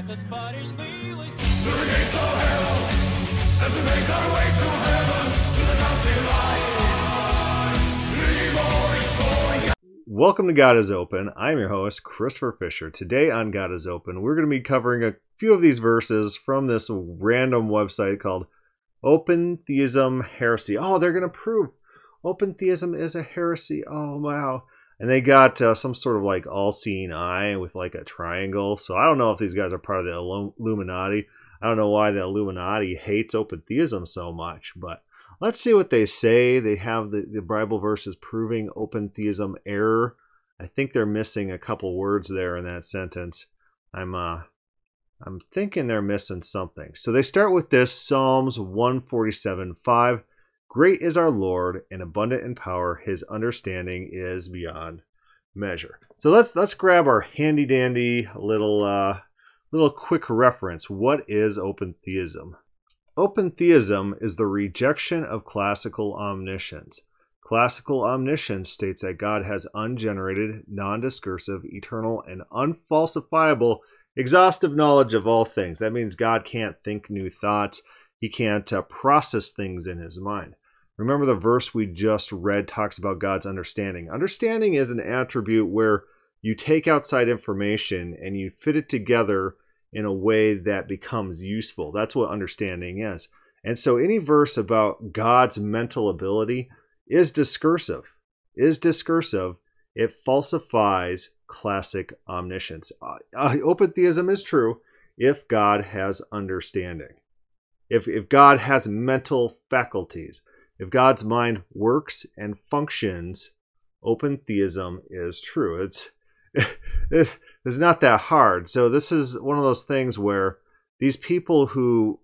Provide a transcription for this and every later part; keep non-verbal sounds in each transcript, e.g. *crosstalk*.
ехать, парень, милый. Welcome to God is Open. I'm your host, Christopher Fisher. Today on God is Open, we're going to be covering a few of these verses from this random website called Open Theism Heresy. Oh, they're going to prove open theism is a heresy. Oh, wow. And they got uh, some sort of like all seeing eye with like a triangle. So I don't know if these guys are part of the Illuminati. I don't know why the Illuminati hates open theism so much, but let's see what they say. They have the, the Bible verses proving open theism error. I think they're missing a couple words there in that sentence. I'm uh I'm thinking they're missing something. So they start with this Psalms 147 5. Great is our Lord and abundant in power. His understanding is beyond measure. So let's let's grab our handy dandy little uh, little quick reference. What is open theism? Open theism is the rejection of classical omniscience. Classical omniscience states that God has ungenerated, non discursive, eternal, and unfalsifiable, exhaustive knowledge of all things. That means God can't think new thoughts, He can't uh, process things in His mind. Remember the verse we just read talks about God's understanding. Understanding is an attribute where you take outside information and you fit it together in a way that becomes useful. That's what understanding is. And so any verse about God's mental ability is discursive. Is discursive. It falsifies classic omniscience. Uh, open theism is true if God has understanding. If, if God has mental faculties. If God's mind works and functions, open theism is true. It's *laughs* it's not that hard. So this is one of those things where these people who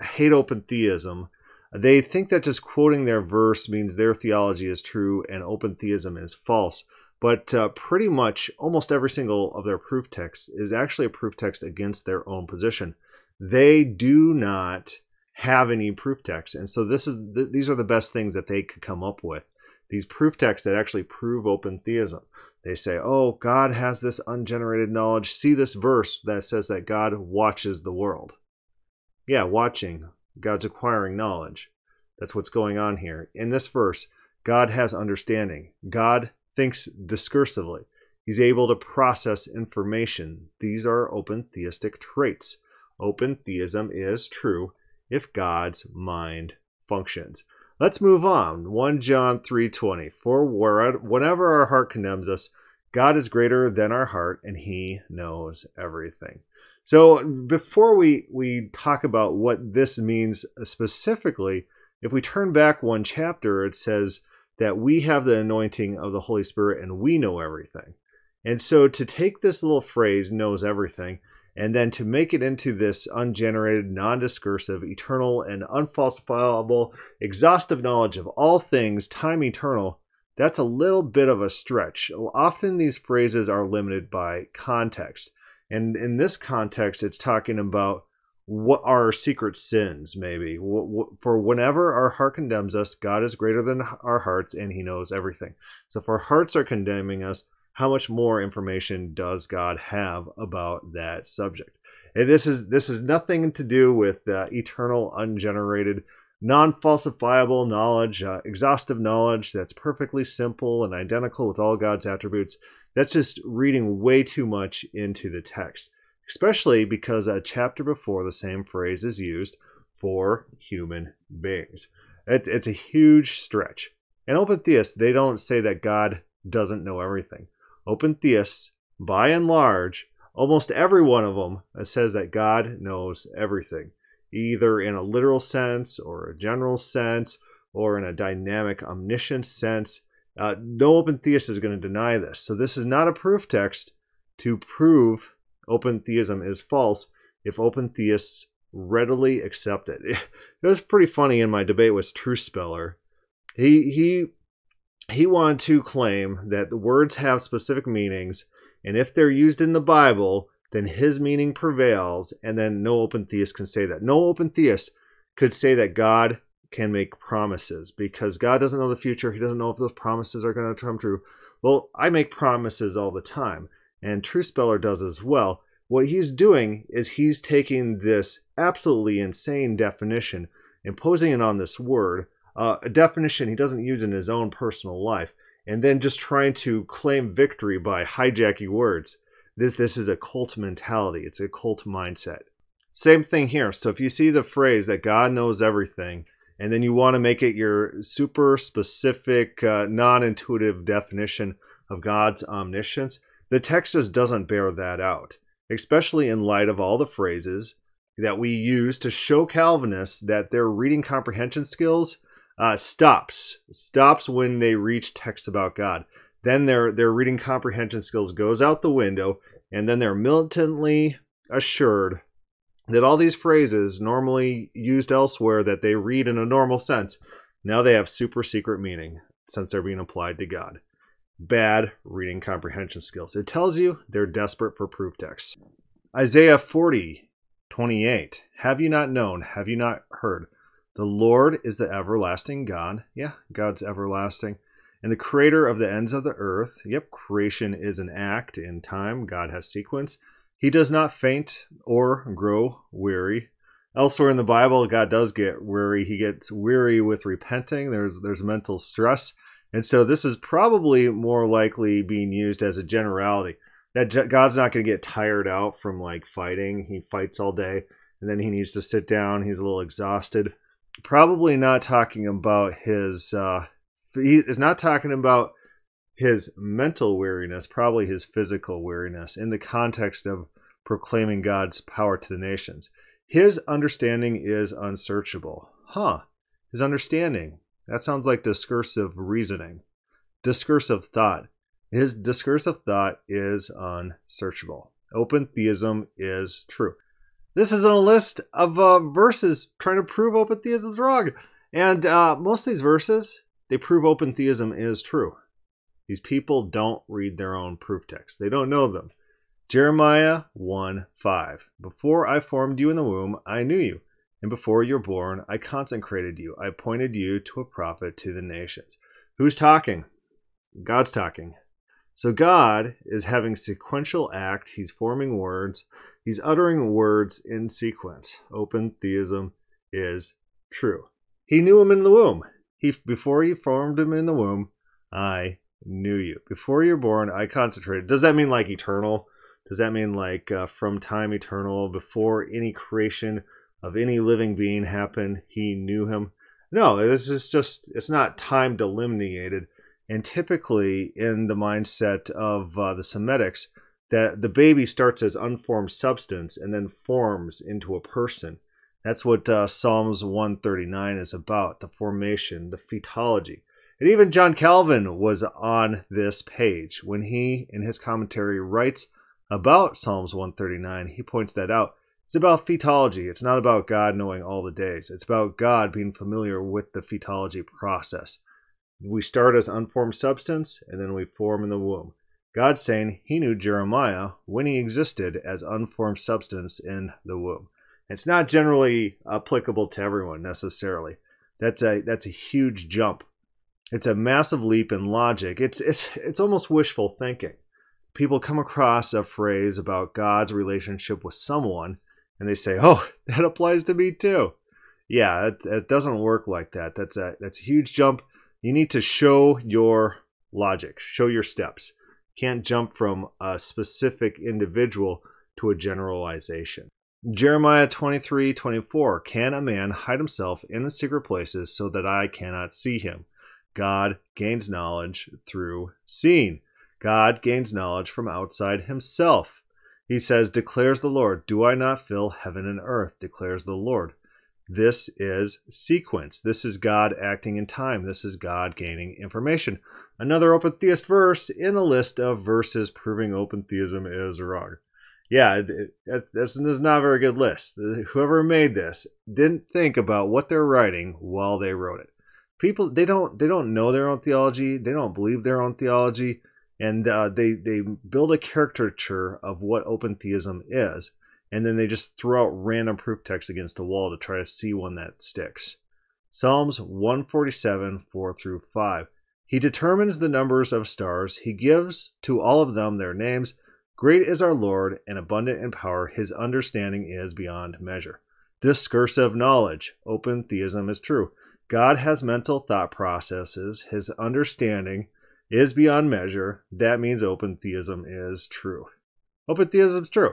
hate open theism, they think that just quoting their verse means their theology is true and open theism is false. But uh, pretty much almost every single of their proof texts is actually a proof text against their own position. They do not have any proof texts, and so this is th- these are the best things that they could come up with. These proof texts that actually prove open theism. They say, "Oh, God has this ungenerated knowledge. See this verse that says that God watches the world." Yeah, watching. God's acquiring knowledge. That's what's going on here. In this verse, God has understanding. God thinks discursively. He's able to process information. These are open theistic traits. Open theism is true if God's mind functions. Let's move on. 1 John 3:20. For whenever our heart condemns us, God is greater than our heart and he knows everything. So before we we talk about what this means specifically, if we turn back one chapter, it says that we have the anointing of the Holy Spirit and we know everything. And so to take this little phrase knows everything and then to make it into this ungenerated, non discursive, eternal, and unfalsifiable, exhaustive knowledge of all things, time eternal, that's a little bit of a stretch. Often these phrases are limited by context. And in this context, it's talking about what are secret sins, maybe. For whenever our heart condemns us, God is greater than our hearts and he knows everything. So if our hearts are condemning us, how much more information does God have about that subject? And this is this is nothing to do with uh, eternal, ungenerated, non-falsifiable knowledge, uh, exhaustive knowledge that's perfectly simple and identical with all God's attributes. That's just reading way too much into the text, especially because a chapter before the same phrase is used for human beings. It, it's a huge stretch. And open theists, they don't say that God doesn't know everything open theists, by and large, almost every one of them says that God knows everything, either in a literal sense or a general sense or in a dynamic omniscient sense. Uh, no open theist is going to deny this. So this is not a proof text to prove open theism is false if open theists readily accept it. *laughs* It was pretty funny in my debate with Truthspeller. He he he wanted to claim that the words have specific meanings, and if they're used in the Bible, then his meaning prevails, and then no open theist can say that. No open theist could say that God can make promises because God doesn't know the future. He doesn't know if those promises are going to come true. Well, I make promises all the time, and Truthspeller does as well. What he's doing is he's taking this absolutely insane definition, imposing it on this word, uh, a definition he doesn't use in his own personal life, and then just trying to claim victory by hijacking words. This this is a cult mentality. It's a cult mindset. Same thing here. So if you see the phrase that God knows everything, and then you want to make it your super specific, uh, non-intuitive definition of God's omniscience, the text just doesn't bear that out. Especially in light of all the phrases that we use to show Calvinists that their reading comprehension skills uh, stops stops when they reach texts about God. Then their their reading comprehension skills goes out the window, and then they're militantly assured that all these phrases normally used elsewhere that they read in a normal sense now they have super secret meaning since they're being applied to God. Bad reading comprehension skills. It tells you they're desperate for proof texts. Isaiah 40, 28. Have you not known? Have you not heard? The Lord is the everlasting God. Yeah, God's everlasting. And the creator of the ends of the earth. Yep, creation is an act in time. God has sequence. He does not faint or grow weary. Elsewhere in the Bible, God does get weary. He gets weary with repenting. There's there's mental stress. And so this is probably more likely being used as a generality. That God's not going to get tired out from like fighting. He fights all day and then he needs to sit down. He's a little exhausted probably not talking about his uh he is not talking about his mental weariness probably his physical weariness in the context of proclaiming god's power to the nations. His understanding is unsearchable. Huh. His understanding. That sounds like discursive reasoning. Discursive thought. His discursive thought is unsearchable. Open theism is true this is a list of uh, verses trying to prove open theism's wrong. And uh, most of these verses, they prove open theism is true. These people don't read their own proof texts, they don't know them. Jeremiah 1 5. Before I formed you in the womb, I knew you. And before you were born, I consecrated you. I appointed you to a prophet to the nations. Who's talking? God's talking. So God is having sequential act. He's forming words. He's uttering words in sequence. Open theism is true. He knew him in the womb. He before he formed him in the womb, I knew you. Before you're born, I concentrated. Does that mean like eternal? Does that mean like uh, from time eternal, before any creation of any living being happened, he knew him? No, this is just, it's not time delineated. And typically, in the mindset of uh, the Semitics, that the baby starts as unformed substance and then forms into a person. That's what uh, Psalms 139 is about the formation, the fetology. And even John Calvin was on this page. When he, in his commentary, writes about Psalms 139, he points that out. It's about fetology. It's not about God knowing all the days. It's about God being familiar with the fetology process. We start as unformed substance and then we form in the womb. God's saying he knew Jeremiah when he existed as unformed substance in the womb. It's not generally applicable to everyone necessarily. That's a that's a huge jump. It's a massive leap in logic. It's it's it's almost wishful thinking. People come across a phrase about God's relationship with someone and they say, "Oh, *laughs* that applies to me too." Yeah, it, it doesn't work like that. That's a that's a huge jump. You need to show your logic, show your steps can't jump from a specific individual to a generalization. Jeremiah 23 24 Can a man hide himself in the secret places so that I cannot see him? God gains knowledge through seeing. God gains knowledge from outside himself. He says, Declares the Lord, Do I not fill heaven and earth? declares the Lord. This is sequence. This is God acting in time. This is God gaining information another open theist verse in a list of verses proving open theism is wrong. Yeah, this is not a very good list. Whoever made this didn't think about what they're writing while they wrote it. People they don't they don't know their own theology. They don't believe their own theology, and uh, they they build a caricature of what open theism is, and then they just throw out random proof texts against the wall to try to see one that sticks. Psalms 147 4 through 5 he determines the numbers of stars. He gives to all of them their names. Great is our Lord and abundant in power. His understanding is beyond measure. Discursive knowledge. Open theism is true. God has mental thought processes. His understanding is beyond measure. That means open theism is true. Open theism is true.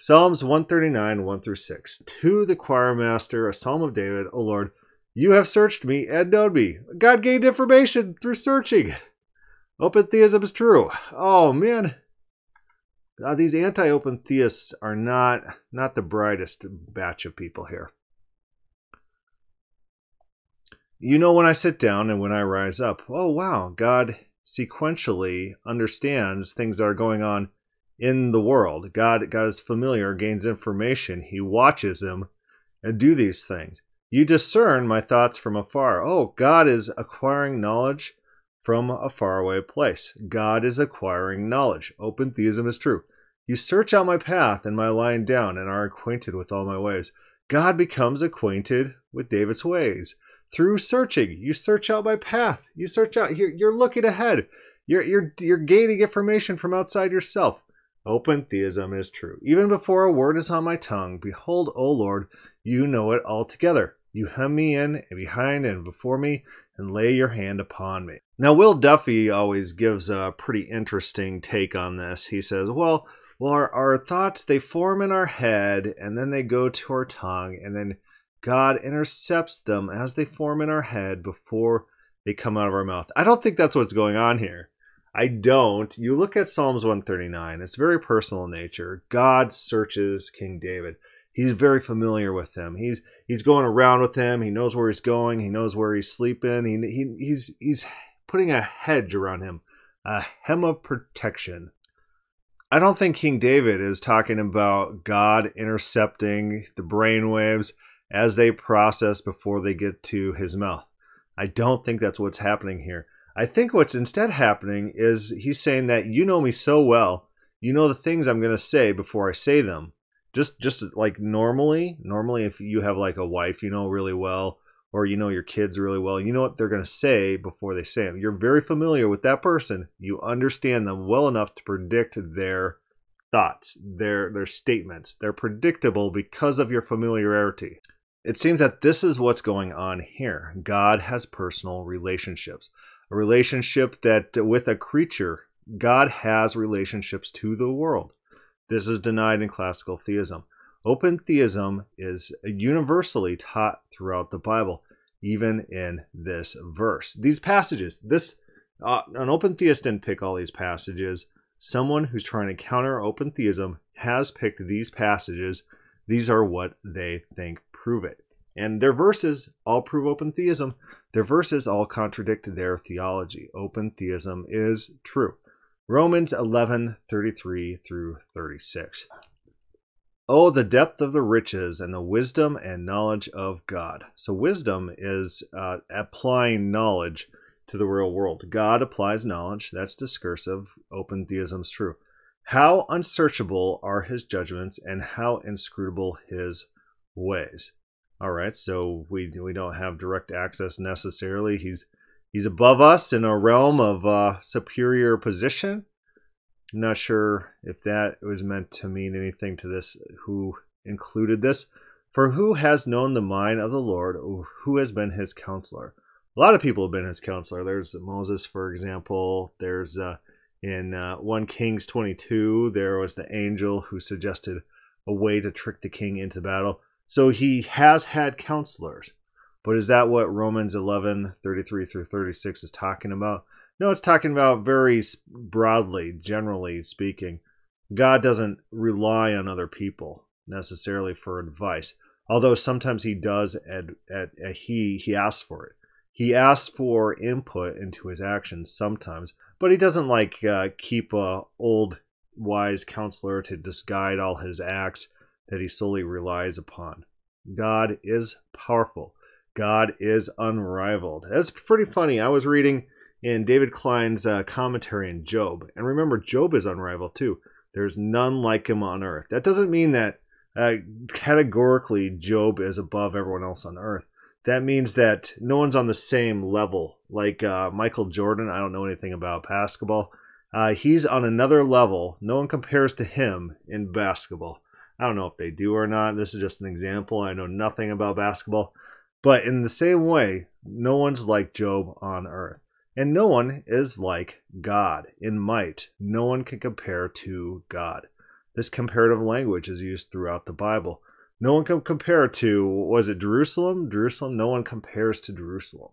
Psalms 139, 1 through 6. To the choir master, a psalm of David, O Lord, you have searched me and known me. God gained information through searching. Open theism is true. Oh man. Uh, these anti-open theists are not not the brightest batch of people here. You know when I sit down and when I rise up, oh wow, God sequentially understands things that are going on in the world. God, God is familiar, gains information. He watches them and do these things. You discern my thoughts from afar. Oh, God is acquiring knowledge from a faraway place. God is acquiring knowledge. Open theism is true. You search out my path and my lying down and are acquainted with all my ways. God becomes acquainted with David's ways. Through searching, you search out my path. You search out, you're, you're looking ahead. You're, you're, you're gaining information from outside yourself. Open theism is true. Even before a word is on my tongue, behold, O Lord, you know it altogether. You hem me in and behind and before me, and lay your hand upon me. Now, Will Duffy always gives a pretty interesting take on this. He says, Well, well, our, our thoughts they form in our head and then they go to our tongue, and then God intercepts them as they form in our head before they come out of our mouth. I don't think that's what's going on here. I don't. You look at Psalms 139, it's very personal in nature. God searches King David. He's very familiar with him. He's he's going around with him. He knows where he's going. He knows where he's sleeping. He, he he's he's putting a hedge around him, a hem of protection. I don't think King David is talking about God intercepting the brainwaves as they process before they get to his mouth. I don't think that's what's happening here. I think what's instead happening is he's saying that you know me so well, you know the things I'm going to say before I say them. Just just like normally, normally if you have like a wife you know really well or you know your kids really well, you know what they're going to say before they say them. You're very familiar with that person. You understand them well enough to predict their thoughts, their their statements. They're predictable because of your familiarity. It seems that this is what's going on here. God has personal relationships a relationship that with a creature, God has relationships to the world. This is denied in classical theism. Open theism is universally taught throughout the Bible, even in this verse. These passages, this uh, an open theist didn't pick all these passages. Someone who's trying to counter open theism has picked these passages. These are what they think prove it. And their verses all prove open theism. Their verses all contradict their theology. Open theism is true. Romans 11 33 through 36. Oh, the depth of the riches and the wisdom and knowledge of God. So, wisdom is uh, applying knowledge to the real world. God applies knowledge. That's discursive. Open theism's true. How unsearchable are his judgments and how inscrutable his ways. All right, so we we don't have direct access necessarily. He's he's above us in a realm of uh, superior position. I'm not sure if that was meant to mean anything to this. Who included this? For who has known the mind of the Lord? Who has been his counselor? A lot of people have been his counselor. There's Moses, for example. There's uh, in uh, 1 Kings 22, there was the angel who suggested a way to trick the king into battle. So he has had counselors. But is that what Romans 11 33 through 36 is talking about? No, it's talking about very broadly, generally speaking. God doesn't rely on other people necessarily for advice, although sometimes he does. At, at he he asks for it. He asks for input into his actions sometimes, but he doesn't like uh, keep a old wise counselor to just guide all his acts that he solely relies upon. God is powerful. God is unrivaled. That's pretty funny. I was reading in David Clines' uh, commentary in Job, and remember, Job is unrivaled too. There's none like him on earth. That doesn't mean that uh, categorically Job is above everyone else on earth. That means that no one's on the same level. Like uh, Michael Jordan, I don't know anything about basketball. Uh, he's on another level. No one compares to him in basketball. I don't know if they do or not. This is just an example. I know nothing about basketball. But in the same way, no one's like Job on earth. And no one is like God in might. No one can compare to God. This comparative language is used throughout the Bible. No one can compare to, was it Jerusalem? Jerusalem? No one compares to Jerusalem.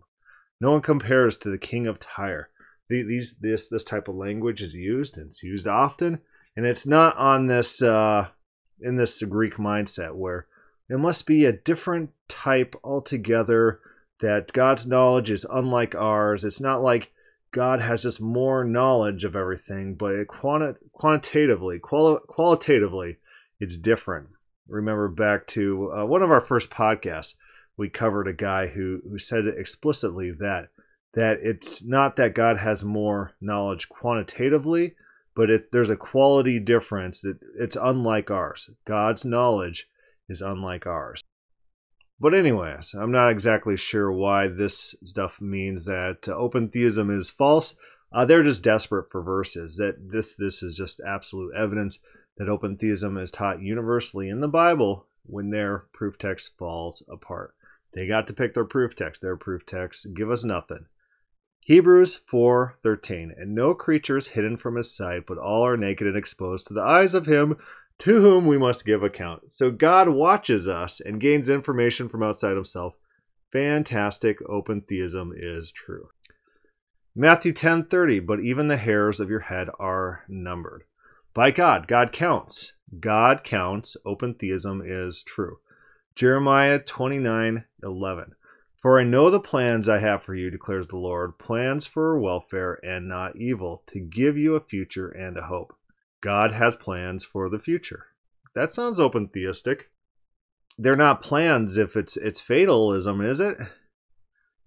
No one compares to the king of Tyre. These, this, this type of language is used, and it's used often, and it's not on this, uh, in this Greek mindset where it must be a different type altogether, that God's knowledge is unlike ours. It's not like God has just more knowledge of everything, but it quanti- quantitatively, quali- qualitatively, it's different. Remember back to uh, one of our first podcasts, we covered a guy who who said explicitly that that it's not that God has more knowledge quantitatively, but there's a quality difference that it's unlike ours. God's knowledge is unlike ours. But anyways, I'm not exactly sure why this stuff means that uh, open theism is false. Uh, they're just desperate for verses. That this this is just absolute evidence that open theism is taught universally in the Bible when their proof text falls apart. They got to pick their proof text. Their proof text give us nothing. Hebrews 4:13 And no creature is hidden from his sight, but all are naked and exposed to the eyes of him to whom we must give account. So God watches us and gains information from outside himself. Fantastic open theism is true. Matthew 10:30 But even the hairs of your head are numbered. By God, God counts. God counts. Open theism is true. Jeremiah 29:11 For I know the plans I have for you declares the Lord, plans for welfare and not evil, to give you a future and a hope. God has plans for the future. That sounds open theistic. They're not plans if it's it's fatalism, is it?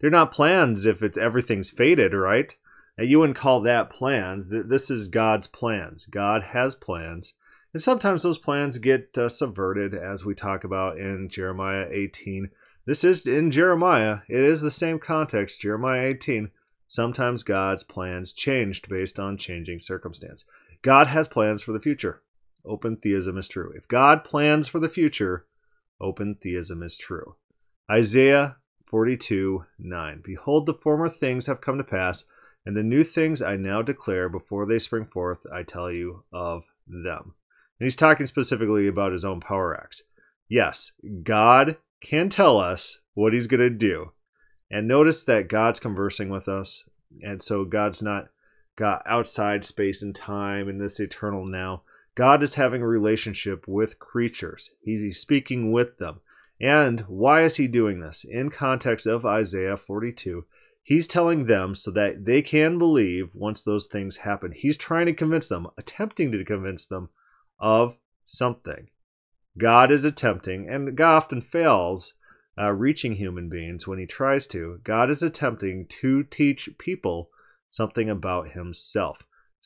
They're not plans if it's everything's fated, right? You wouldn't call that plans. This is God's plans. God has plans. And sometimes those plans get uh, subverted, as we talk about in Jeremiah 18. This is in Jeremiah. It is the same context, Jeremiah 18. Sometimes God's plans changed based on changing circumstance. God has plans for the future. Open theism is true. If God plans for the future, open theism is true. Isaiah 42 9. Behold, the former things have come to pass, and the new things I now declare before they spring forth, I tell you of them. And he's talking specifically about his own power acts. Yes, God can tell us what he's going to do. And notice that God's conversing with us. And so God's not got outside space and time in this eternal now. God is having a relationship with creatures. He's speaking with them. And why is he doing this? In context of Isaiah 42, he's telling them so that they can believe once those things happen. He's trying to convince them, attempting to convince them of something. God is attempting, and God often fails uh, reaching human beings when he tries to. God is attempting to teach people something about himself,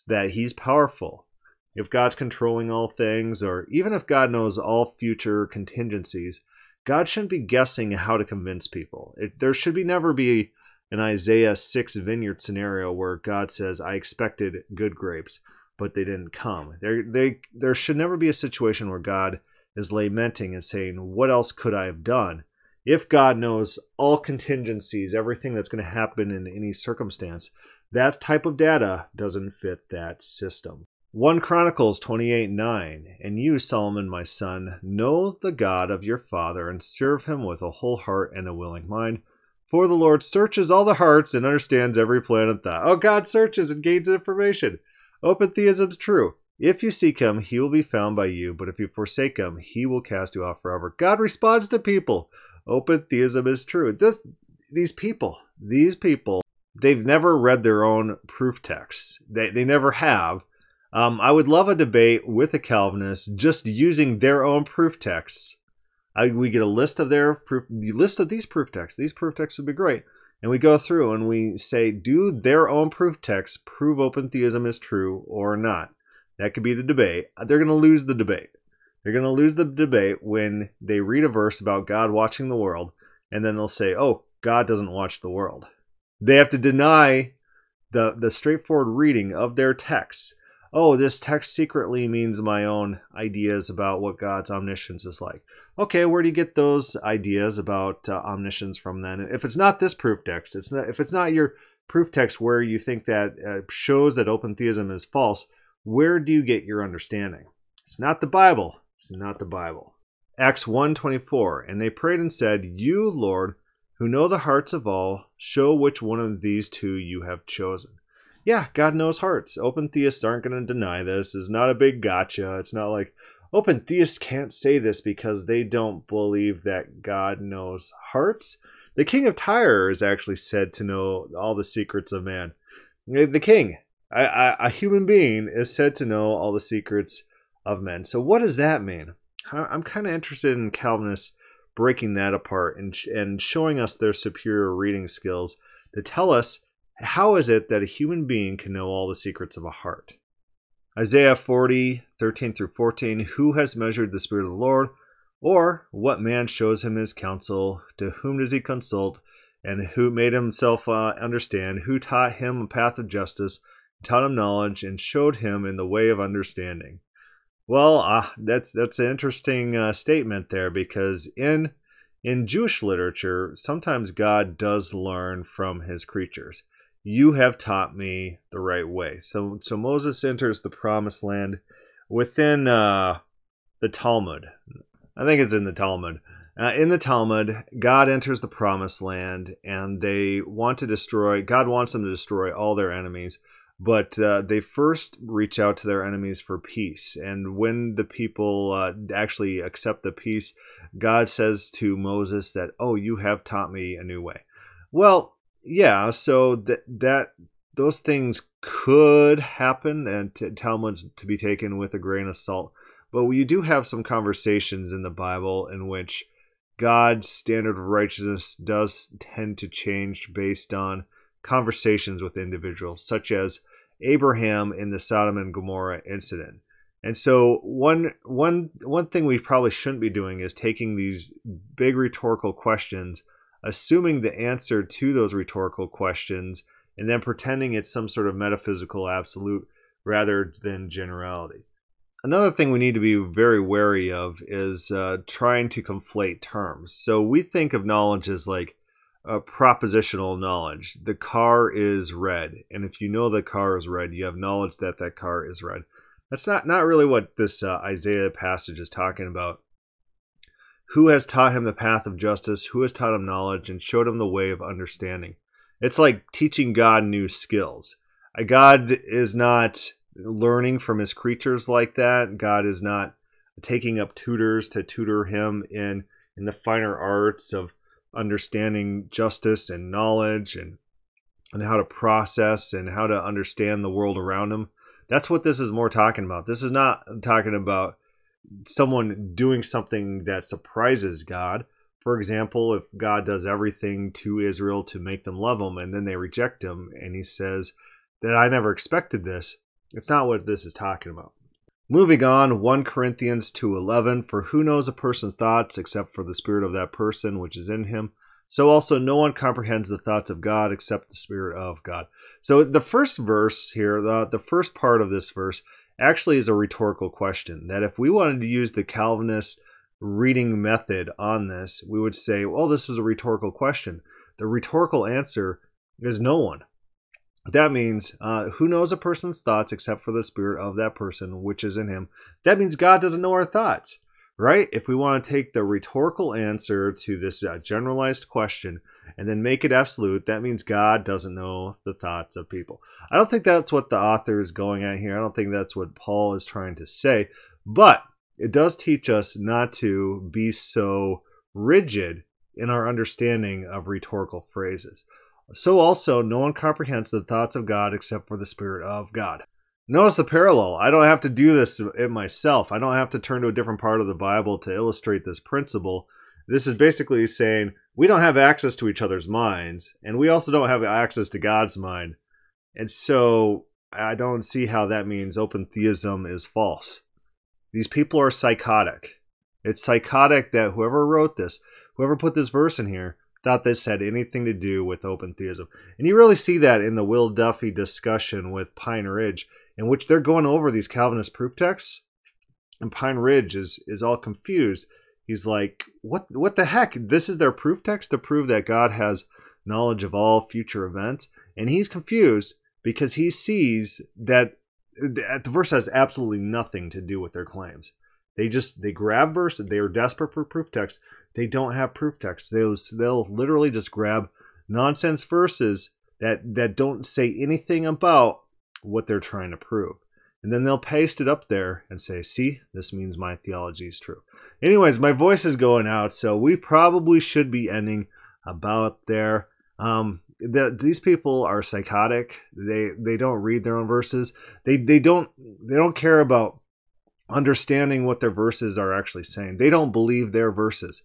that he's powerful. If God's controlling all things, or even if God knows all future contingencies, God shouldn't be guessing how to convince people. It, there should be never be an Isaiah 6 vineyard scenario where God says, I expected good grapes, but they didn't come. There, they, there should never be a situation where God is lamenting and saying, What else could I have done? If God knows all contingencies, everything that's going to happen in any circumstance, that type of data doesn't fit that system. 1 Chronicles 28 9 And you, Solomon, my son, know the God of your father and serve him with a whole heart and a willing mind. For the Lord searches all the hearts and understands every plan and thought. Oh, God searches and gains information. Open theism's true. If you seek him, he will be found by you, but if you forsake him, he will cast you off forever. God responds to people. Open theism is true. This these people, these people they've never read their own proof texts. They, they never have. Um, I would love a debate with a Calvinist just using their own proof texts. I, we get a list of their proof, the list of these proof texts. These proof texts would be great. And we go through and we say, do their own proof texts prove open theism is true or not? That could be the debate. They're going to lose the debate. They're going to lose the debate when they read a verse about God watching the world, and then they'll say, oh, God doesn't watch the world they have to deny the the straightforward reading of their texts. Oh, this text secretly means my own ideas about what God's omniscience is like. Okay, where do you get those ideas about uh, omniscience from then? If it's not this proof text, it's not if it's not your proof text where you think that uh, shows that open theism is false, where do you get your understanding? It's not the Bible. It's not the Bible. Acts 1:24 And they prayed and said, "You, Lord, who know the hearts of all, show which one of these two you have chosen." Yeah, God knows hearts. Open theists aren't going to deny this. It's not a big gotcha. It's not like open theists can't say this because they don't believe that God knows hearts. The king of Tyre is actually said to know all the secrets of man. The king, a, a, a human being, is said to know all the secrets of men. So, what does that mean? I'm kind of interested in Calvinists breaking that apart and, and showing us their superior reading skills to tell us how is it that a human being can know all the secrets of a heart. Isaiah 40, 13 through 14 Who has measured the Spirit of the Lord? Or what man shows him his counsel? To whom does he consult? And who made himself uh, understand? Who taught him a path of justice, taught him knowledge, and showed him in the way of understanding? Well, uh, that's that's an interesting uh, statement there because in in Jewish literature, sometimes God does learn from his creatures. You have taught me the right way. So so Moses enters the promised land within uh, the Talmud. I think it's in the Talmud. Uh, in the Talmud, God enters the promised land and they want to destroy, God wants them to destroy all their enemies, but uh, they first reach out to their enemies for peace. And when the people uh, actually accept the peace, God says to Moses that, Oh, you have taught me a new way. Well, yeah, so that, that those things could happen and t- Talmud's to be taken with a grain of salt but we do have some conversations in the Bible in which God's standard of righteousness does tend to change based on conversations with individuals, such as Abraham in the Sodom and Gomorrah incident. And so one one one thing we probably shouldn't be doing is taking these big rhetorical questions, assuming the answer to those rhetorical questions, and then pretending it's some sort of metaphysical absolute rather than generality. Another thing we need to be very wary of is uh, trying to conflate terms. So we think of knowledge as like a propositional knowledge. The car is red, and if you know the car is red, you have knowledge that that car is red. That's not not really what this uh, Isaiah passage is talking about. Who has taught him the path of justice? Who has taught him knowledge and showed him the way of understanding? It's like teaching God new skills. God is not learning from his creatures like that. God is not taking up tutors to tutor him in in the finer arts of understanding justice and knowledge and and how to process and how to understand the world around them. That's what this is more talking about. This is not talking about someone doing something that surprises God. For example, if God does everything to Israel to make them love him and then they reject him and he says that I never expected this, it's not what this is talking about. Moving on, 1 Corinthians 2:11 for who knows a person's thoughts except for the spirit of that person which is in him so also no one comprehends the thoughts of God except the spirit of God. So the first verse here, the, the first part of this verse actually is a rhetorical question that if we wanted to use the Calvinist reading method on this, we would say, well, this is a rhetorical question. The rhetorical answer is no one. That means uh, who knows a person's thoughts except for the spirit of that person which is in him. That means God doesn't know our thoughts, right? If we want to take the rhetorical answer to this uh, generalized question and then make it absolute, that means God doesn't know the thoughts of people. I don't think that's what the author is going at here. I don't think that's what Paul is trying to say, but it does teach us not to be so rigid in our understanding of rhetorical phrases. So also, no one comprehends the thoughts of God except for the Spirit of God. Notice the parallel. I don't have to do this it myself. I don't have to turn to a different part of the Bible to illustrate this principle. This is basically saying we don't have access to each other's minds, and we also don't have access to God's mind. And so I don't see how that means open theism is false. These people are psychotic. It's psychotic that whoever wrote this, whoever put this verse in here, thought this had anything to do with open theism. And you really see that in the Will Duffy discussion with Pine Ridge, in which they're going over these Calvinist proof texts, and Pine Ridge is is all confused. He's like, "What? What the heck? This is their proof text to prove that God has knowledge of all future events," and he's confused because he sees that the verse has absolutely nothing to do with their claims. They just they grab verses. They are desperate for proof text. They don't have proof text. They'll they'll literally just grab nonsense verses that that don't say anything about what they're trying to prove. And then they'll paste it up there and say, "See, this means my theology is true." Anyways, my voice is going out, so we probably should be ending about there. Um, the, these people are psychotic. They they don't read their own verses. They they don't they don't care about understanding what their verses are actually saying. They don't believe their verses.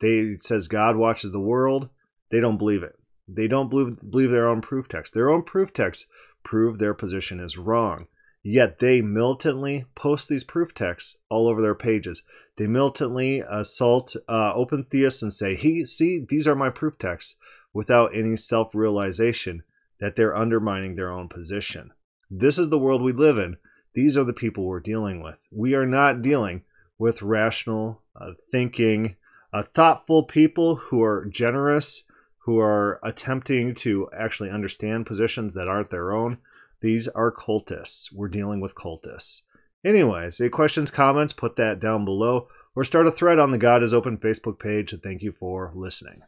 They says God watches the world. They don't believe it. They don't believe believe their own proof text. Their own proof texts prove their position is wrong. Yet they militantly post these proof texts all over their pages. They militantly assault uh, open theists and say, "He, see, these are my proof texts," without any self-realization that they're undermining their own position. This is the world we live in. These are the people we're dealing with. We are not dealing with rational uh, thinking, uh, thoughtful people who are generous, who are attempting to actually understand positions that aren't their own. These are cultists. We're dealing with cultists. Anyways, any questions, comments, put that down below or start a thread on the God is Open Facebook page. Thank you for listening.